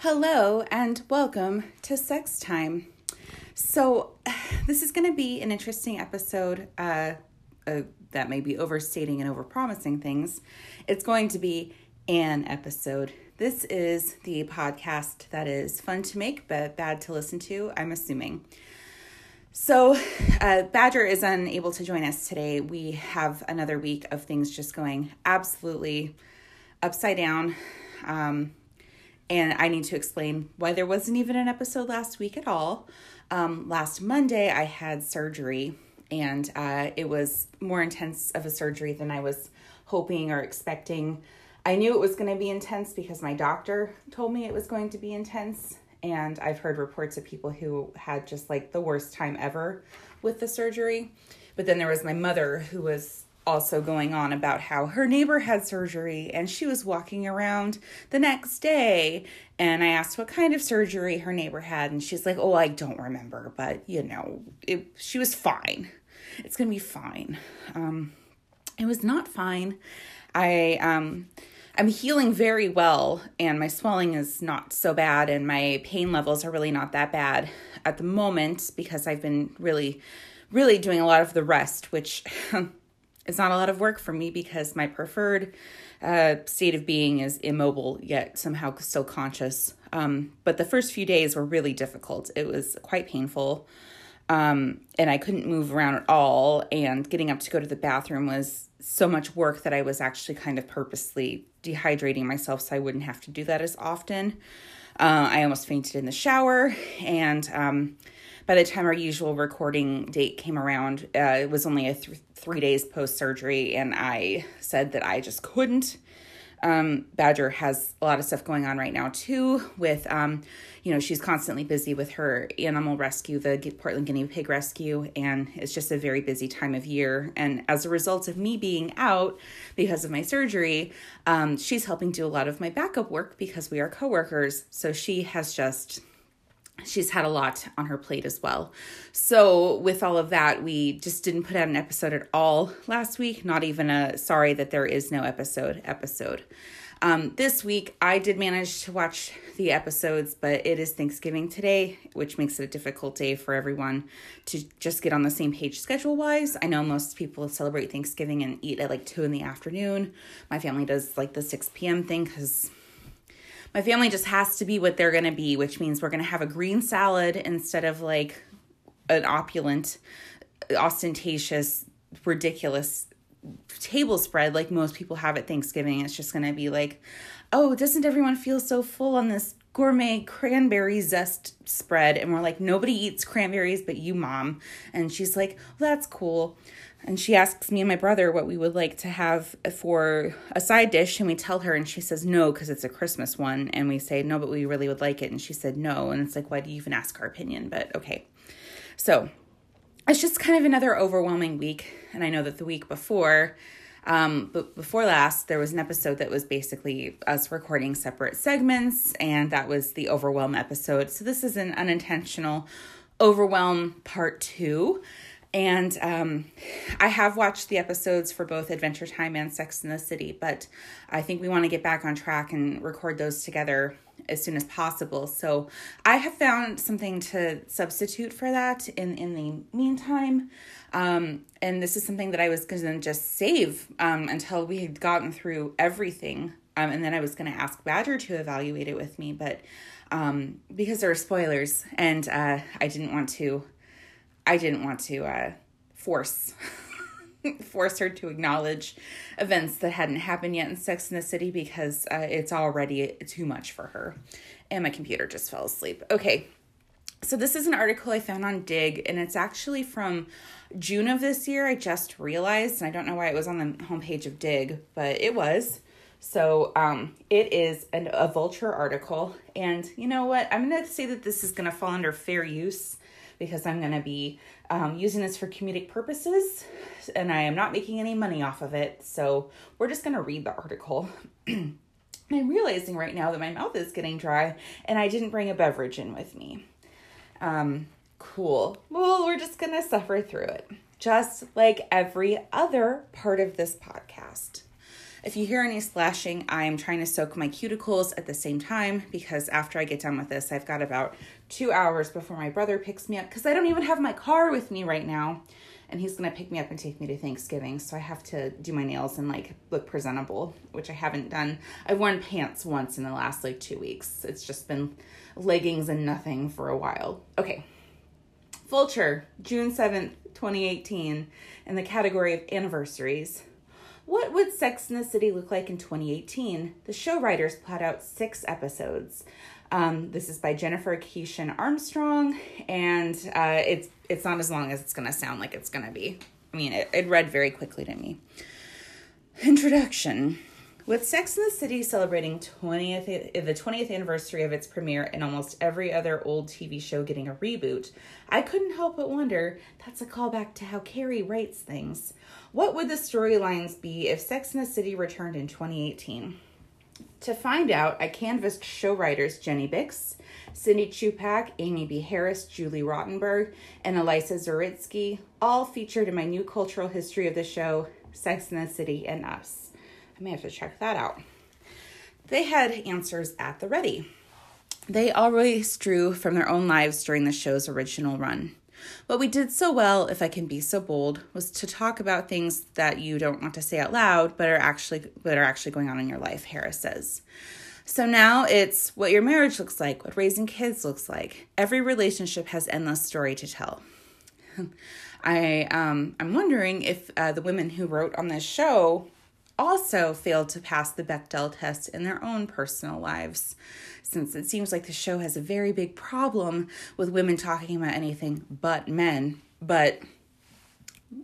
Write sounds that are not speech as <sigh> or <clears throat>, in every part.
Hello, and welcome to Sex Time. So, <sighs> this is going to be an interesting episode uh, uh, that may be overstating and overpromising things. It's going to be an episode. This is the podcast that is fun to make but bad to listen to, I'm assuming. So, uh, Badger is unable to join us today. We have another week of things just going absolutely upside down. Um, and I need to explain why there wasn't even an episode last week at all. Um, last Monday, I had surgery, and uh, it was more intense of a surgery than I was hoping or expecting. I knew it was going to be intense because my doctor told me it was going to be intense, and I've heard reports of people who had just like the worst time ever with the surgery. But then there was my mother who was also going on about how her neighbor had surgery and she was walking around the next day. And I asked what kind of surgery her neighbor had, and she's like, Oh, I don't remember, but you know, it, she was fine. It's gonna be fine. Um, it was not fine. I, um, I'm healing very well, and my swelling is not so bad, and my pain levels are really not that bad at the moment because I've been really, really doing a lot of the rest, which <laughs> is not a lot of work for me because my preferred uh, state of being is immobile yet somehow still conscious. Um, but the first few days were really difficult. It was quite painful. Um, and I couldn't move around at all. And getting up to go to the bathroom was so much work that I was actually kind of purposely dehydrating myself so I wouldn't have to do that as often. Uh, I almost fainted in the shower. And um, by the time our usual recording date came around, uh, it was only a th- three days post surgery, and I said that I just couldn't. Um, Badger has a lot of stuff going on right now too. With um, you know, she's constantly busy with her animal rescue, the Portland guinea pig rescue, and it's just a very busy time of year. And as a result of me being out because of my surgery, um, she's helping do a lot of my backup work because we are coworkers. So she has just she's had a lot on her plate as well. So, with all of that, we just didn't put out an episode at all last week, not even a sorry that there is no episode episode. Um, this week, I did manage to watch the episodes, but it is Thanksgiving today, which makes it a difficult day for everyone to just get on the same page schedule wise. I know most people celebrate Thanksgiving and eat at like 2 in the afternoon. My family does like the 6 p.m. thing because my family just has to be what they're going to be, which means we're going to have a green salad instead of like an opulent, ostentatious, ridiculous table spread like most people have at Thanksgiving. It's just going to be like, oh, doesn't everyone feel so full on this gourmet cranberry zest spread? And we're like, nobody eats cranberries but you, mom. And she's like, well, that's cool and she asks me and my brother what we would like to have for a side dish and we tell her and she says no because it's a christmas one. And we say no but we really would like it. And she said no. And it's like why do you even ask our opinion? But okay. So it's just kind of another overwhelming week and i know that the week before um, but before last there was an episode that was basically us recording separate segments and that was the overwhelm episode. So this is an unintentional overwhelm part two and um, I have watched the episodes for both Adventure Time and Sex in the City, but I think we want to get back on track and record those together as soon as possible. So I have found something to substitute for that in in the meantime. Um, and this is something that I was going to just save um, until we had gotten through everything. Um, and then I was going to ask Badger to evaluate it with me, but um, because there are spoilers and uh, I didn't want to I didn't want to uh, force <laughs> force her to acknowledge events that hadn't happened yet in Sex in the City because uh, it's already too much for her. And my computer just fell asleep. Okay. So this is an article I found on Digg, and it's actually from June of this year. I just realized, and I don't know why it was on the homepage of Digg, but it was. So um, it is an, a Vulture article, and you know what? I'm to say that this is to fall under fair use because I'm going to be um, using this for comedic purposes and I am not making any money off of it. So we're just going to read the article. <clears throat> I'm realizing right now that my mouth is getting dry and I didn't bring a beverage in with me. Um, cool. Well, we're just going to suffer through it. just like every other part of this podcast. If you hear any splashing, I am trying to soak my cuticles at the same time because after I get done with this, I've got about two hours before my brother picks me up because I don't even have my car with me right now. And he's gonna pick me up and take me to Thanksgiving. So I have to do my nails and like look presentable, which I haven't done. I've worn pants once in the last like two weeks. It's just been leggings and nothing for a while. Okay. Vulture, June 7th, 2018, in the category of anniversaries. What would Sex in the City look like in 2018? The show writers plot out six episodes. Um, this is by Jennifer Keishin Armstrong, and uh, it's it's not as long as it's gonna sound like it's gonna be. I mean, it, it read very quickly to me. Introduction. With Sex in the City celebrating 20th the 20th anniversary of its premiere and almost every other old TV show getting a reboot, I couldn't help but wonder that's a callback to how Carrie writes things. What would the storylines be if Sex in the City returned in 2018? To find out, I canvassed show writers Jenny Bicks, Cindy Chupack, Amy B. Harris, Julie Rottenberg, and Elisa Zuritsky, all featured in my new cultural history of the show, Sex in the City and Us. I may have to check that out. They had answers at the ready. They always drew from their own lives during the show's original run. What we did so well, if I can be so bold, was to talk about things that you don't want to say out loud, but are actually but are actually going on in your life, Harris says. So now it's what your marriage looks like, what raising kids looks like. Every relationship has endless story to tell. <laughs> I um, I'm wondering if uh, the women who wrote on this show also failed to pass the Bechdel test in their own personal lives, since it seems like the show has a very big problem with women talking about anything but men. But,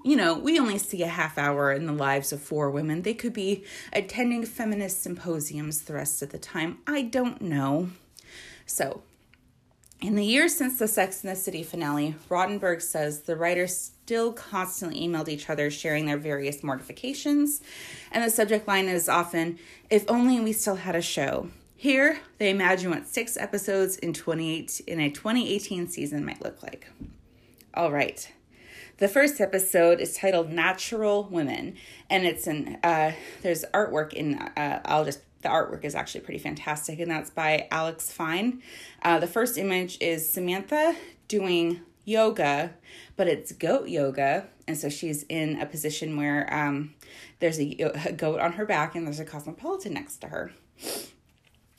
you know, we only see a half hour in the lives of four women. They could be attending feminist symposiums the rest of the time. I don't know. So, in the years since the Sex and the City finale, Rottenberg says the writers still constantly emailed each other sharing their various mortifications, and the subject line is often, If only we still had a show. Here, they imagine what six episodes in, 28, in a 2018 season might look like. All right. The first episode is titled Natural Women, and it's an, uh, there's artwork in, uh, I'll just the artwork is actually pretty fantastic, and that's by Alex Fine. Uh, the first image is Samantha doing yoga, but it's goat yoga. And so she's in a position where um, there's a, a goat on her back and there's a cosmopolitan next to her.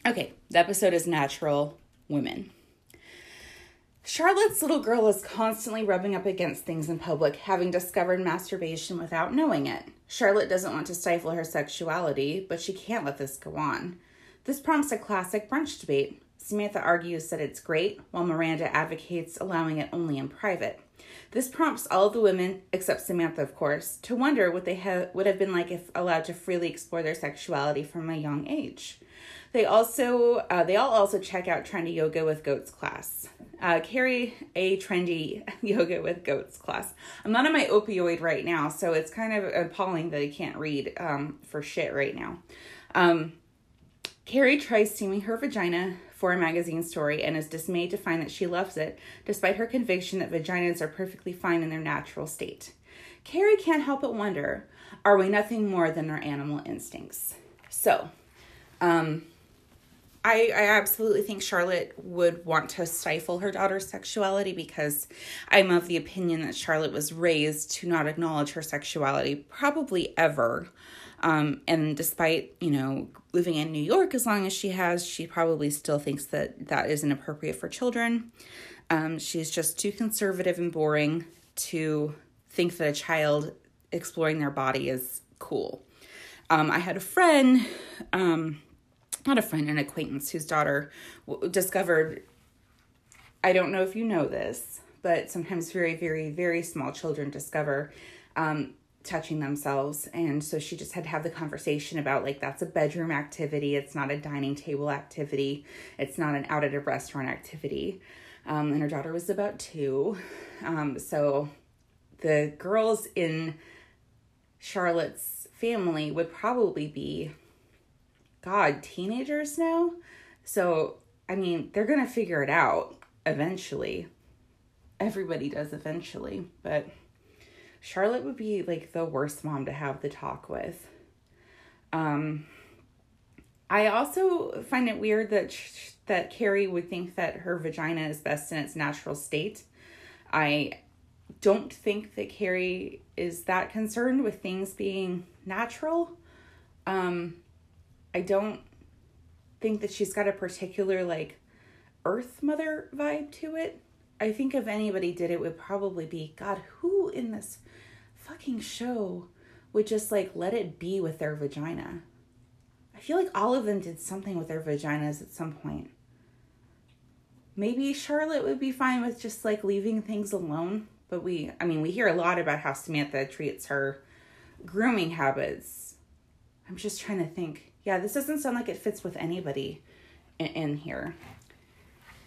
Okay, the episode is Natural Women. Charlotte's little girl is constantly rubbing up against things in public, having discovered masturbation without knowing it. Charlotte doesn't want to stifle her sexuality, but she can't let this go on. This prompts a classic brunch debate. Samantha argues that it's great, while Miranda advocates allowing it only in private. This prompts all the women, except Samantha, of course, to wonder what they ha- would have been like if allowed to freely explore their sexuality from a young age. They also uh, they all also check out trendy yoga with goats class uh, carry a trendy <laughs> yoga with goats class. I'm not on my opioid right now, so it's kind of appalling that I can't read um, for shit right now. Um, Carrie tries steaming her vagina for a magazine story and is dismayed to find that she loves it, despite her conviction that vaginas are perfectly fine in their natural state. Carrie can't help but wonder are we nothing more than our animal instincts? So, um, I, I absolutely think Charlotte would want to stifle her daughter's sexuality because I'm of the opinion that Charlotte was raised to not acknowledge her sexuality, probably ever. Um, and despite, you know, living in New York as long as she has, she probably still thinks that that is inappropriate for children. Um, she's just too conservative and boring to think that a child exploring their body is cool. Um, I had a friend um, not a friend, an acquaintance whose daughter w- discovered. I don't know if you know this, but sometimes very, very, very small children discover um, touching themselves. And so she just had to have the conversation about like that's a bedroom activity, it's not a dining table activity, it's not an out at a restaurant activity. Um, and her daughter was about two. Um, so the girls in Charlotte's family would probably be God, teenagers now? So, I mean, they're going to figure it out eventually. Everybody does eventually, but Charlotte would be like the worst mom to have the talk with. Um, I also find it weird that sh- that Carrie would think that her vagina is best in its natural state. I don't think that Carrie is that concerned with things being natural. Um, I don't think that she's got a particular like Earth Mother vibe to it. I think if anybody did it would probably be God, who in this fucking show would just like let it be with their vagina? I feel like all of them did something with their vaginas at some point. Maybe Charlotte would be fine with just like leaving things alone, but we, I mean, we hear a lot about how Samantha treats her grooming habits. I'm just trying to think. Yeah, this doesn't sound like it fits with anybody in, in here.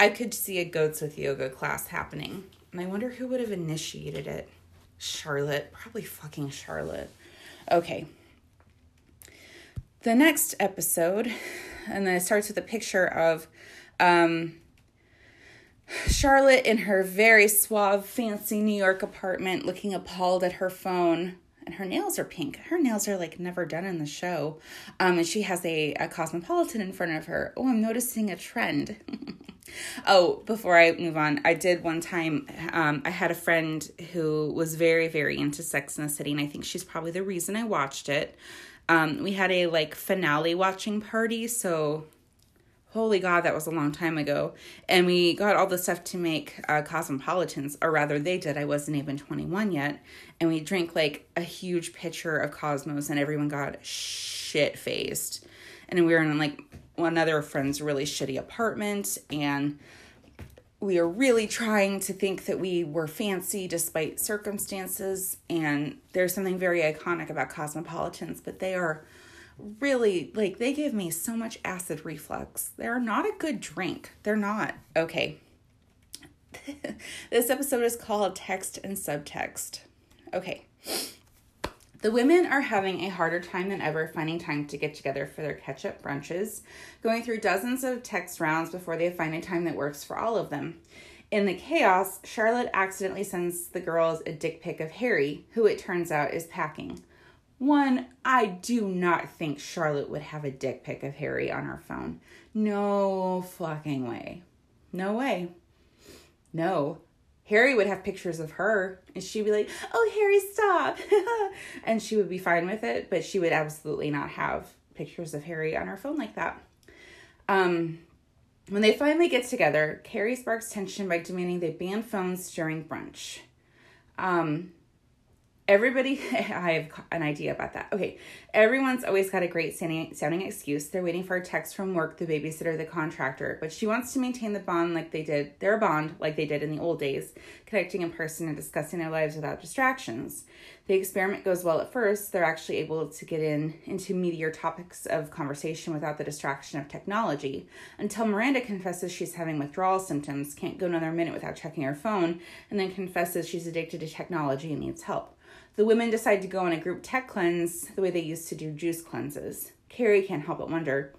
I could see a goats with yoga class happening, and I wonder who would have initiated it. Charlotte, probably fucking Charlotte. Okay. The next episode, and then it starts with a picture of um, Charlotte in her very suave, fancy New York apartment looking appalled at her phone. And her nails are pink. Her nails are like never done in the show. Um, and she has a, a cosmopolitan in front of her. Oh, I'm noticing a trend. <laughs> oh, before I move on, I did one time, um, I had a friend who was very, very into Sex in the City, and I think she's probably the reason I watched it. Um, we had a like finale watching party, so holy god that was a long time ago. And we got all the stuff to make uh, cosmopolitans or rather they did. I wasn't even 21 yet. And we drank like a huge pitcher of cosmos and everyone got shit faced and we were in like one other friend's really shitty apartment and we were really trying to think that we were fancy despite circumstances. And there's something very iconic about cosmopolitans but they are really like they give me so much acid reflux. They're not a good drink. They're not. Okay. <laughs> this episode is called Text and Subtext. Okay. The women are having a harder time than ever finding time to get together for their catch up brunches, going through dozens of text rounds before they find a time that works for all of them. In the chaos, Charlotte accidentally sends the girls a dick pic of Harry, who it turns out is packing. One, I do not think Charlotte would have a dick pic of Harry on her phone. No fucking way. No way. No. Harry would have pictures of her and she'd be like, Oh, Harry, stop. <laughs> and she would be fine with it, but she would absolutely not have pictures of Harry on her phone like that. Um, when they finally get together, Carrie sparks tension by demanding they ban phones during brunch. Um, everybody <laughs> i have an idea about that. Okay everyone's always got a great sounding, sounding excuse. They're waiting for a text from work the babysitter the contractor but she wants to maintain the bond like they did their bond like they did in the old days connecting in person and discussing their lives without distractions. The experiment goes well at first. They're actually able to get in into meatier topics of conversation without the distraction of technology until miranda confesses she's having withdrawal symptoms can't go another minute without checking her phone and then confesses she's addicted to technology and needs help the women decide to go on a group tech cleanse the way they used to do juice cleanses. Carrie can't help but wonder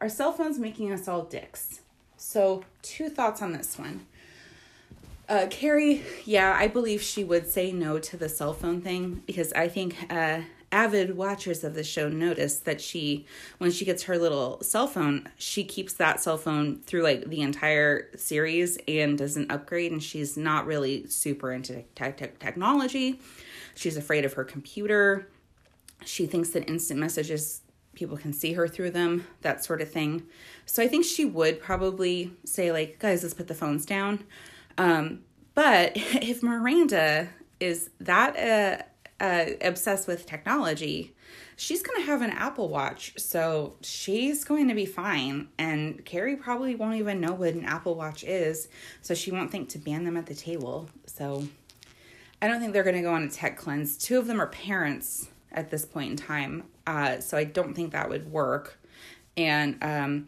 are cell phones making us all dicks? So, two thoughts on this one. Uh, Carrie, yeah, I believe she would say no to the cell phone thing because I think uh, avid watchers of the show notice that she, when she gets her little cell phone, she keeps that cell phone through like the entire series and doesn't upgrade, and she's not really super into te- te- technology. She's afraid of her computer. She thinks that instant messages, people can see her through them, that sort of thing. So I think she would probably say, like, guys, let's put the phones down. Um, but <laughs> if Miranda is that uh, uh, obsessed with technology, she's going to have an Apple Watch. So she's going to be fine. And Carrie probably won't even know what an Apple Watch is. So she won't think to ban them at the table. So I don't think they're going to go on a tech cleanse. Two of them are parents at this point in time, uh, so I don't think that would work. And um,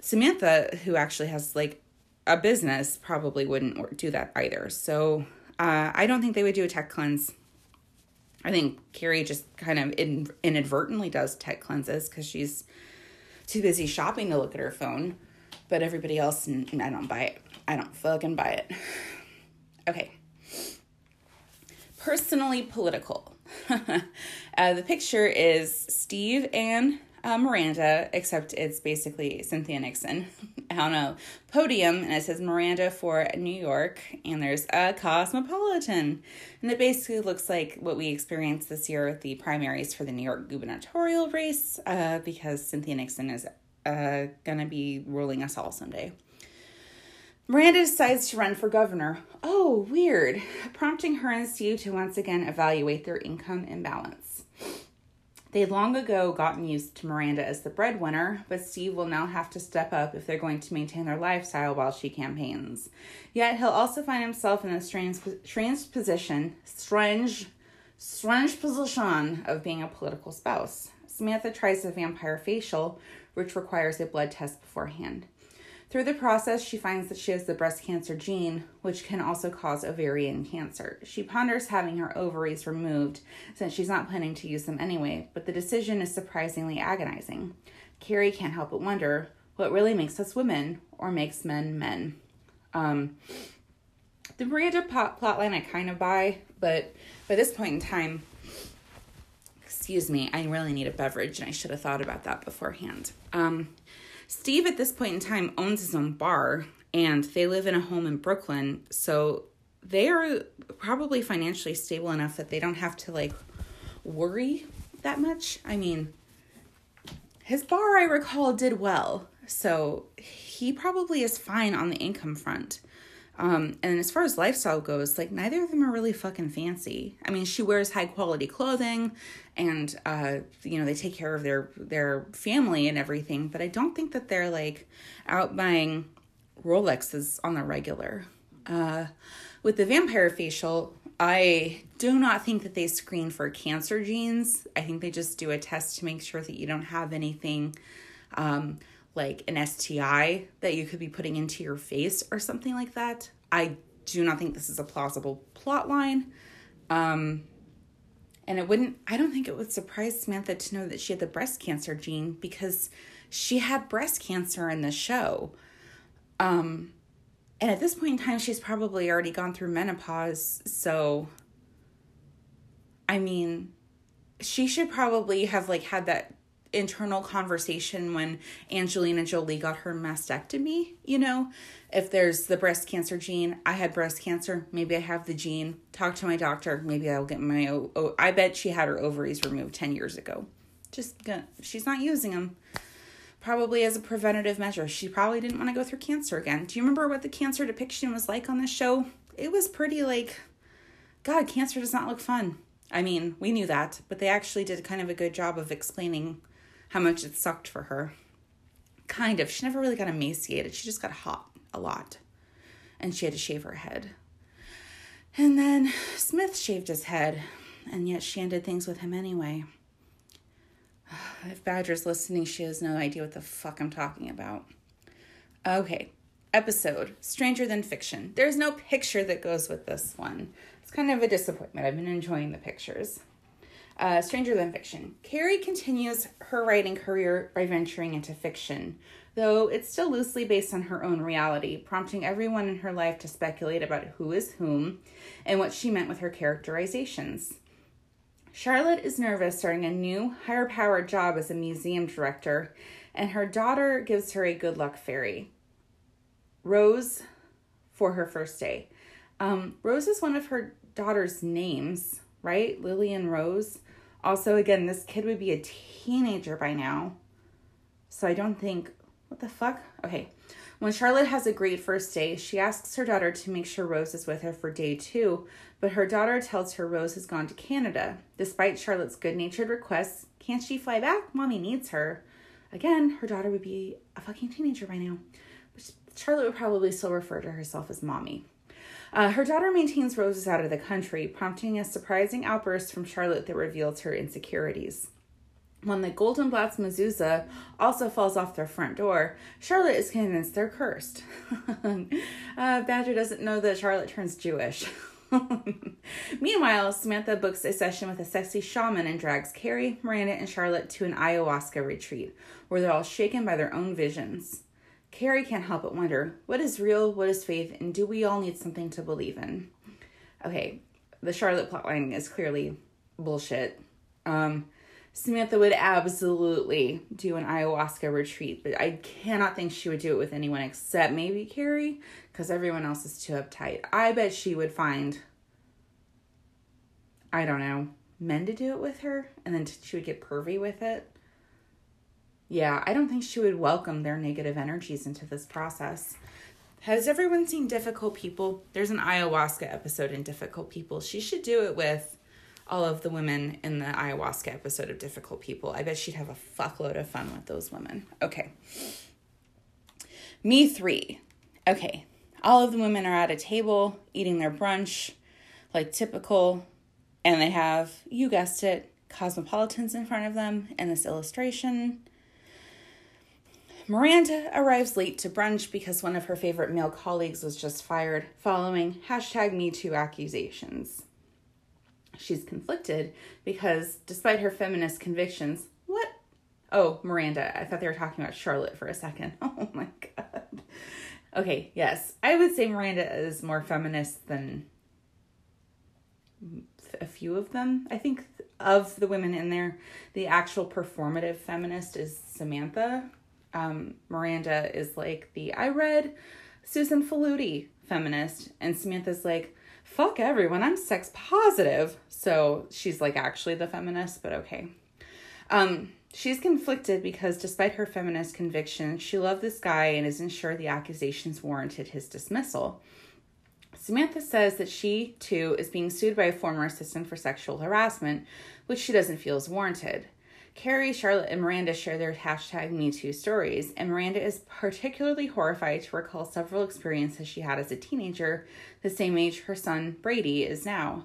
Samantha, who actually has like a business, probably wouldn't do that either. So uh, I don't think they would do a tech cleanse. I think Carrie just kind of in, inadvertently does tech cleanses because she's too busy shopping to look at her phone. But everybody else, I don't buy it. I don't fucking buy it. <sighs> Okay personally political. <laughs> uh, the picture is Steve and uh, Miranda, except it's basically Cynthia Nixon <laughs> on a podium, and it says Miranda for New York, and there's a cosmopolitan. And it basically looks like what we experienced this year with the primaries for the New York gubernatorial race, uh, because Cynthia Nixon is uh, gonna be ruling us all someday. Miranda decides to run for governor. Oh, weird. Prompting her and Steve to once again evaluate their income imbalance. They'd long ago gotten used to Miranda as the breadwinner, but Steve will now have to step up if they're going to maintain their lifestyle while she campaigns. Yet he'll also find himself in a strange, strange position, strange, strange position of being a political spouse. Samantha tries a vampire facial, which requires a blood test beforehand. Through the process, she finds that she has the breast cancer gene, which can also cause ovarian cancer. She ponders having her ovaries removed since she's not planning to use them anyway, but the decision is surprisingly agonizing. Carrie can't help but wonder what really makes us women or makes men men. Um, the Miranda plot plotline I kind of buy, but by this point in time, excuse me, I really need a beverage and I should have thought about that beforehand. Um, Steve, at this point in time, owns his own bar and they live in a home in Brooklyn. So they are probably financially stable enough that they don't have to like worry that much. I mean, his bar, I recall, did well. So he probably is fine on the income front. Um, and as far as lifestyle goes, like neither of them are really fucking fancy. I mean, she wears high quality clothing, and uh, you know they take care of their their family and everything. But I don't think that they're like out buying Rolexes on the regular. Uh, with the vampire facial, I do not think that they screen for cancer genes. I think they just do a test to make sure that you don't have anything. Um, like an STI that you could be putting into your face or something like that. I do not think this is a plausible plot line. Um, and it wouldn't, I don't think it would surprise Samantha to know that she had the breast cancer gene because she had breast cancer in the show. Um, and at this point in time, she's probably already gone through menopause. So, I mean, she should probably have like had that internal conversation when Angelina Jolie got her mastectomy, you know, if there's the breast cancer gene, I had breast cancer, maybe I have the gene, talk to my doctor, maybe I'll get my oh, I bet she had her ovaries removed 10 years ago. Just gonna, she's not using them. Probably as a preventative measure. She probably didn't want to go through cancer again. Do you remember what the cancer depiction was like on this show? It was pretty like God, cancer does not look fun. I mean, we knew that, but they actually did kind of a good job of explaining how much it sucked for her. Kind of. She never really got emaciated. She just got hot a lot. And she had to shave her head. And then Smith shaved his head, and yet she ended things with him anyway. <sighs> If Badger's listening, she has no idea what the fuck I'm talking about. Okay, episode Stranger Than Fiction. There's no picture that goes with this one. It's kind of a disappointment. I've been enjoying the pictures uh, Stranger Than Fiction. Carrie continues her writing career by venturing into fiction, though it's still loosely based on her own reality, prompting everyone in her life to speculate about who is whom and what she meant with her characterizations. Charlotte is nervous starting a new, higher powered job as a museum director, and her daughter gives her a good luck fairy. Rose for her first day. Um, Rose is one of her daughter's names, right? Lillian Rose. Also, again, this kid would be a teenager by now. So I don't think, what the fuck? Okay. When Charlotte has a great first day, she asks her daughter to make sure Rose is with her for day two, but her daughter tells her Rose has gone to Canada. Despite Charlotte's good natured requests, can't she fly back? Mommy needs her. Again, her daughter would be a fucking teenager by now. But Charlotte would probably still refer to herself as mommy. Uh, her daughter maintains Rose is out of the country, prompting a surprising outburst from Charlotte that reveals her insecurities. When the Goldenblatt's mezuzah also falls off their front door, Charlotte is convinced they're cursed. <laughs> uh, Badger doesn't know that Charlotte turns Jewish. <laughs> Meanwhile, Samantha books a session with a sexy shaman and drags Carrie, Miranda, and Charlotte to an ayahuasca retreat where they're all shaken by their own visions. Carrie can't help but wonder what is real, what is faith, and do we all need something to believe in? Okay, the Charlotte plotline is clearly bullshit. Um, Samantha would absolutely do an ayahuasca retreat, but I cannot think she would do it with anyone except maybe Carrie, because everyone else is too uptight. I bet she would find, I don't know, men to do it with her, and then she would get pervy with it. Yeah, I don't think she would welcome their negative energies into this process. Has everyone seen Difficult People? There's an ayahuasca episode in Difficult People. She should do it with all of the women in the ayahuasca episode of Difficult People. I bet she'd have a fuckload of fun with those women. Okay. Me three. Okay. All of the women are at a table eating their brunch, like typical, and they have, you guessed it, cosmopolitans in front of them in this illustration. Miranda arrives late to brunch because one of her favorite male colleagues was just fired following hashtag MeToo accusations. She's conflicted because, despite her feminist convictions, what? Oh, Miranda. I thought they were talking about Charlotte for a second. <laughs> Oh my God. Okay, yes. I would say Miranda is more feminist than a few of them. I think of the women in there, the actual performative feminist is Samantha. Um, Miranda is like the I read Susan Faludi feminist, and Samantha's like, fuck everyone, I'm sex positive. So she's like actually the feminist, but okay. Um, she's conflicted because despite her feminist conviction, she loved this guy and isn't sure the accusations warranted his dismissal. Samantha says that she, too, is being sued by a former assistant for sexual harassment, which she doesn't feel is warranted. Carrie, Charlotte, and Miranda share their hashtag MeToo stories, and Miranda is particularly horrified to recall several experiences she had as a teenager, the same age her son Brady is now.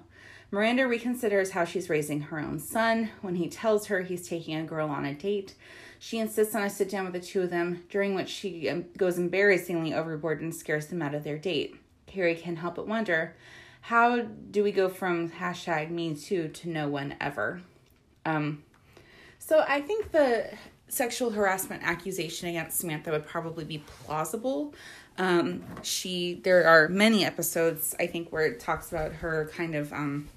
Miranda reconsiders how she's raising her own son. When he tells her he's taking a girl on a date, she insists on a sit down with the two of them, during which she um, goes embarrassingly overboard and scares them out of their date. Carrie can't help but wonder how do we go from hashtag me too to no one ever? Um, so I think the sexual harassment accusation against Samantha would probably be plausible. Um, she there are many episodes I think where it talks about her kind of um,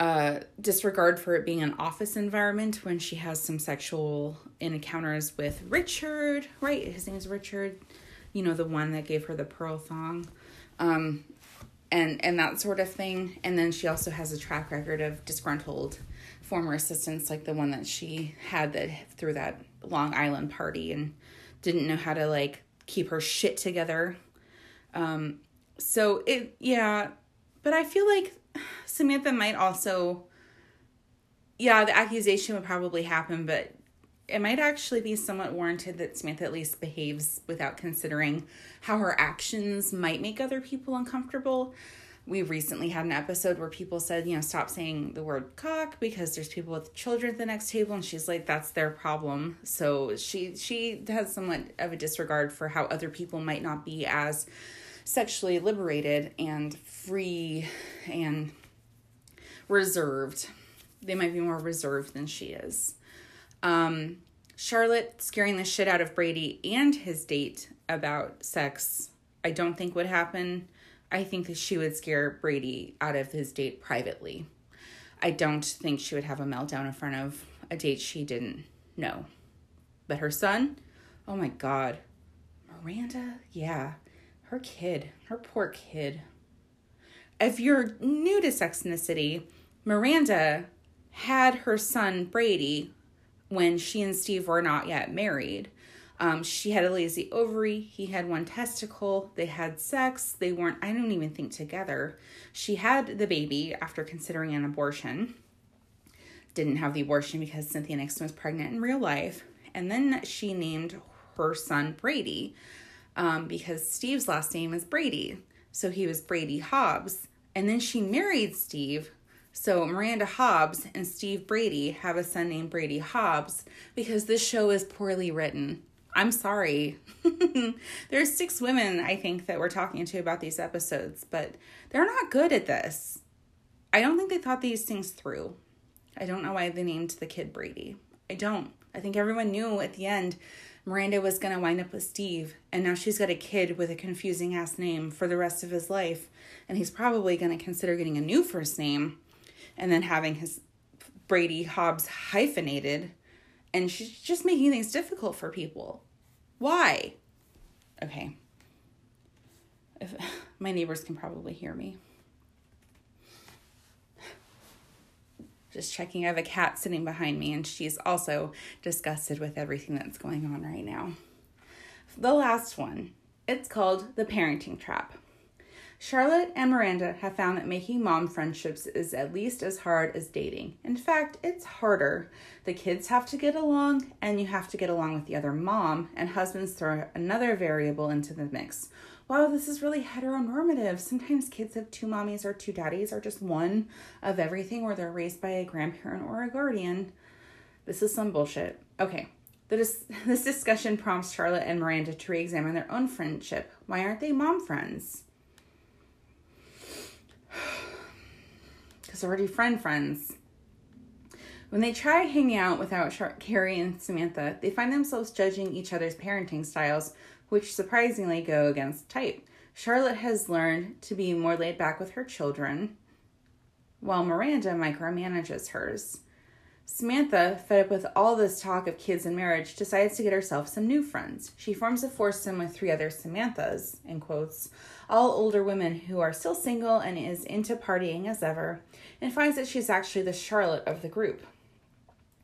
uh, disregard for it being an office environment when she has some sexual encounters with Richard, right? His name is Richard. You know the one that gave her the pearl thong. Um, and and that sort of thing. And then she also has a track record of disgruntled former assistants like the one that she had that through that Long Island party and didn't know how to like keep her shit together. Um so it yeah, but I feel like Samantha might also yeah, the accusation would probably happen, but it might actually be somewhat warranted that Samantha at least behaves without considering how her actions might make other people uncomfortable we recently had an episode where people said, you know, stop saying the word cock because there's people with children at the next table and she's like that's their problem. So she she has somewhat of a disregard for how other people might not be as sexually liberated and free and reserved. They might be more reserved than she is. Um Charlotte scaring the shit out of Brady and his date about sex, I don't think would happen I think that she would scare Brady out of his date privately. I don't think she would have a meltdown in front of a date she didn't know. But her son, oh my God. Miranda, yeah, her kid, her poor kid. If you're new to Sex in the City, Miranda had her son Brady when she and Steve were not yet married. Um, she had a lazy ovary. He had one testicle. They had sex. They weren't, I don't even think, together. She had the baby after considering an abortion. Didn't have the abortion because Cynthia Nixon was pregnant in real life. And then she named her son Brady um, because Steve's last name is Brady. So he was Brady Hobbs. And then she married Steve. So Miranda Hobbs and Steve Brady have a son named Brady Hobbs because this show is poorly written. I'm sorry. <laughs> There's six women, I think, that we're talking to about these episodes, but they're not good at this. I don't think they thought these things through. I don't know why they named the kid Brady. I don't. I think everyone knew at the end Miranda was going to wind up with Steve, and now she's got a kid with a confusing ass name for the rest of his life, and he's probably going to consider getting a new first name and then having his Brady Hobbs hyphenated, and she's just making things difficult for people. Why? Okay. If, <laughs> my neighbors can probably hear me. Just checking. I have a cat sitting behind me, and she's also disgusted with everything that's going on right now. The last one. It's called The Parenting Trap. Charlotte and Miranda have found that making mom friendships is at least as hard as dating. In fact, it's harder. The kids have to get along, and you have to get along with the other mom, and husbands throw another variable into the mix. Wow, this is really heteronormative. Sometimes kids have two mommies or two daddies, or just one of everything, where they're raised by a grandparent or a guardian. This is some bullshit. Okay, this, <laughs> this discussion prompts Charlotte and Miranda to re examine their own friendship. Why aren't they mom friends? Already friend friends. When they try hanging out without Char- Carrie and Samantha, they find themselves judging each other's parenting styles, which surprisingly go against type. Charlotte has learned to be more laid back with her children, while Miranda micromanages hers. Samantha, fed up with all this talk of kids and marriage, decides to get herself some new friends. She forms a foursome with three other Samanthas, in quotes, all older women who are still single and is into partying as ever, and finds that she's actually the Charlotte of the group.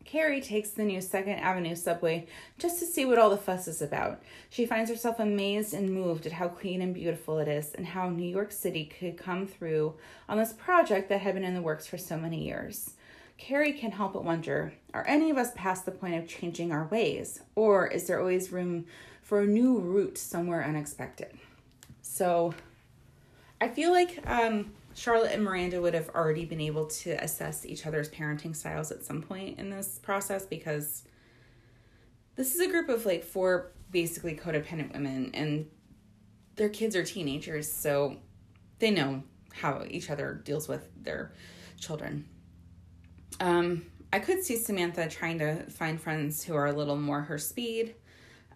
Carrie takes the new Second Avenue subway just to see what all the fuss is about. She finds herself amazed and moved at how clean and beautiful it is, and how New York City could come through on this project that had been in the works for so many years. Carrie can't help but wonder are any of us past the point of changing our ways, or is there always room for a new route somewhere unexpected? So I feel like um, Charlotte and Miranda would have already been able to assess each other's parenting styles at some point in this process because this is a group of like four basically codependent women, and their kids are teenagers, so they know how each other deals with their children. Um, I could see Samantha trying to find friends who are a little more her speed.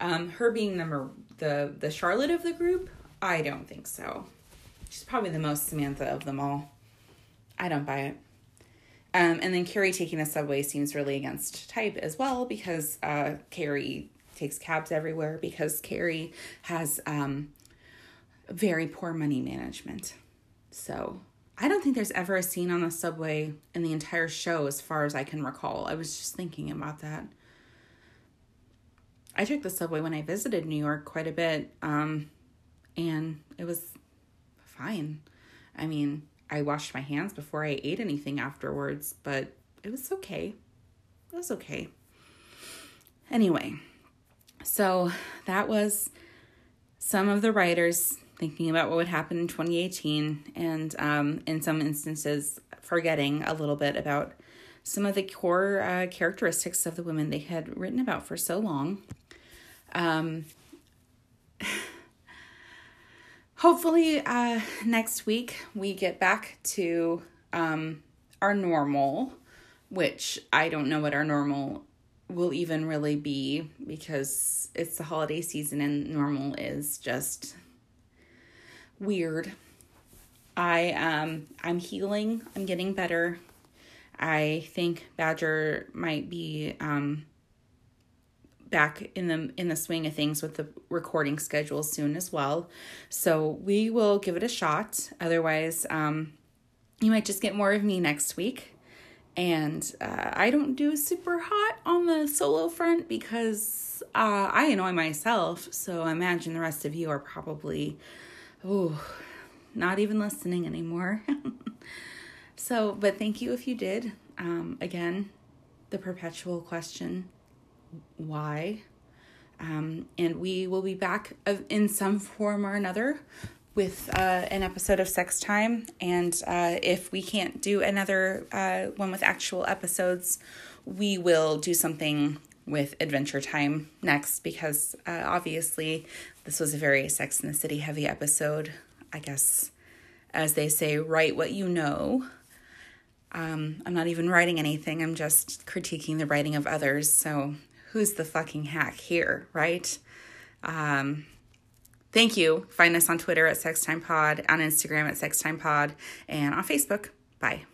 Um, her being the the the Charlotte of the group, I don't think so. She's probably the most Samantha of them all. I don't buy it. Um, and then Carrie taking the subway seems really against type as well because uh, Carrie takes cabs everywhere because Carrie has um, very poor money management. So I don't think there's ever a scene on the subway in the entire show, as far as I can recall. I was just thinking about that. I took the subway when I visited New York quite a bit, um, and it was fine. I mean, I washed my hands before I ate anything afterwards, but it was okay. It was okay. Anyway, so that was some of the writers thinking about what would happen in 2018, and um, in some instances, forgetting a little bit about some of the core uh, characteristics of the women they had written about for so long. Um, <sighs> hopefully, uh, next week we get back to um, our normal, which I don't know what our normal will even really be because it's the holiday season and normal is just weird. I um I'm healing. I'm getting better. I think Badger might be um back in the in the swing of things with the recording schedule soon as well. So we will give it a shot. Otherwise, um you might just get more of me next week. And uh, I don't do super hot on the solo front because uh, I annoy myself. So I imagine the rest of you are probably oh, not even listening anymore. <laughs> so, but thank you if you did. Um, again, the perpetual question why? Um, and we will be back in some form or another with uh, an episode of Sex Time. And uh, if we can't do another uh, one with actual episodes, we will do something with Adventure Time next because uh, obviously this was a very Sex in the City heavy episode. I guess, as they say, write what you know. Um, I'm not even writing anything, I'm just critiquing the writing of others. So who's the fucking hack here, right? Um, thank you. Find us on Twitter at SexTimePod, on Instagram at SexTimePod, and on Facebook. Bye.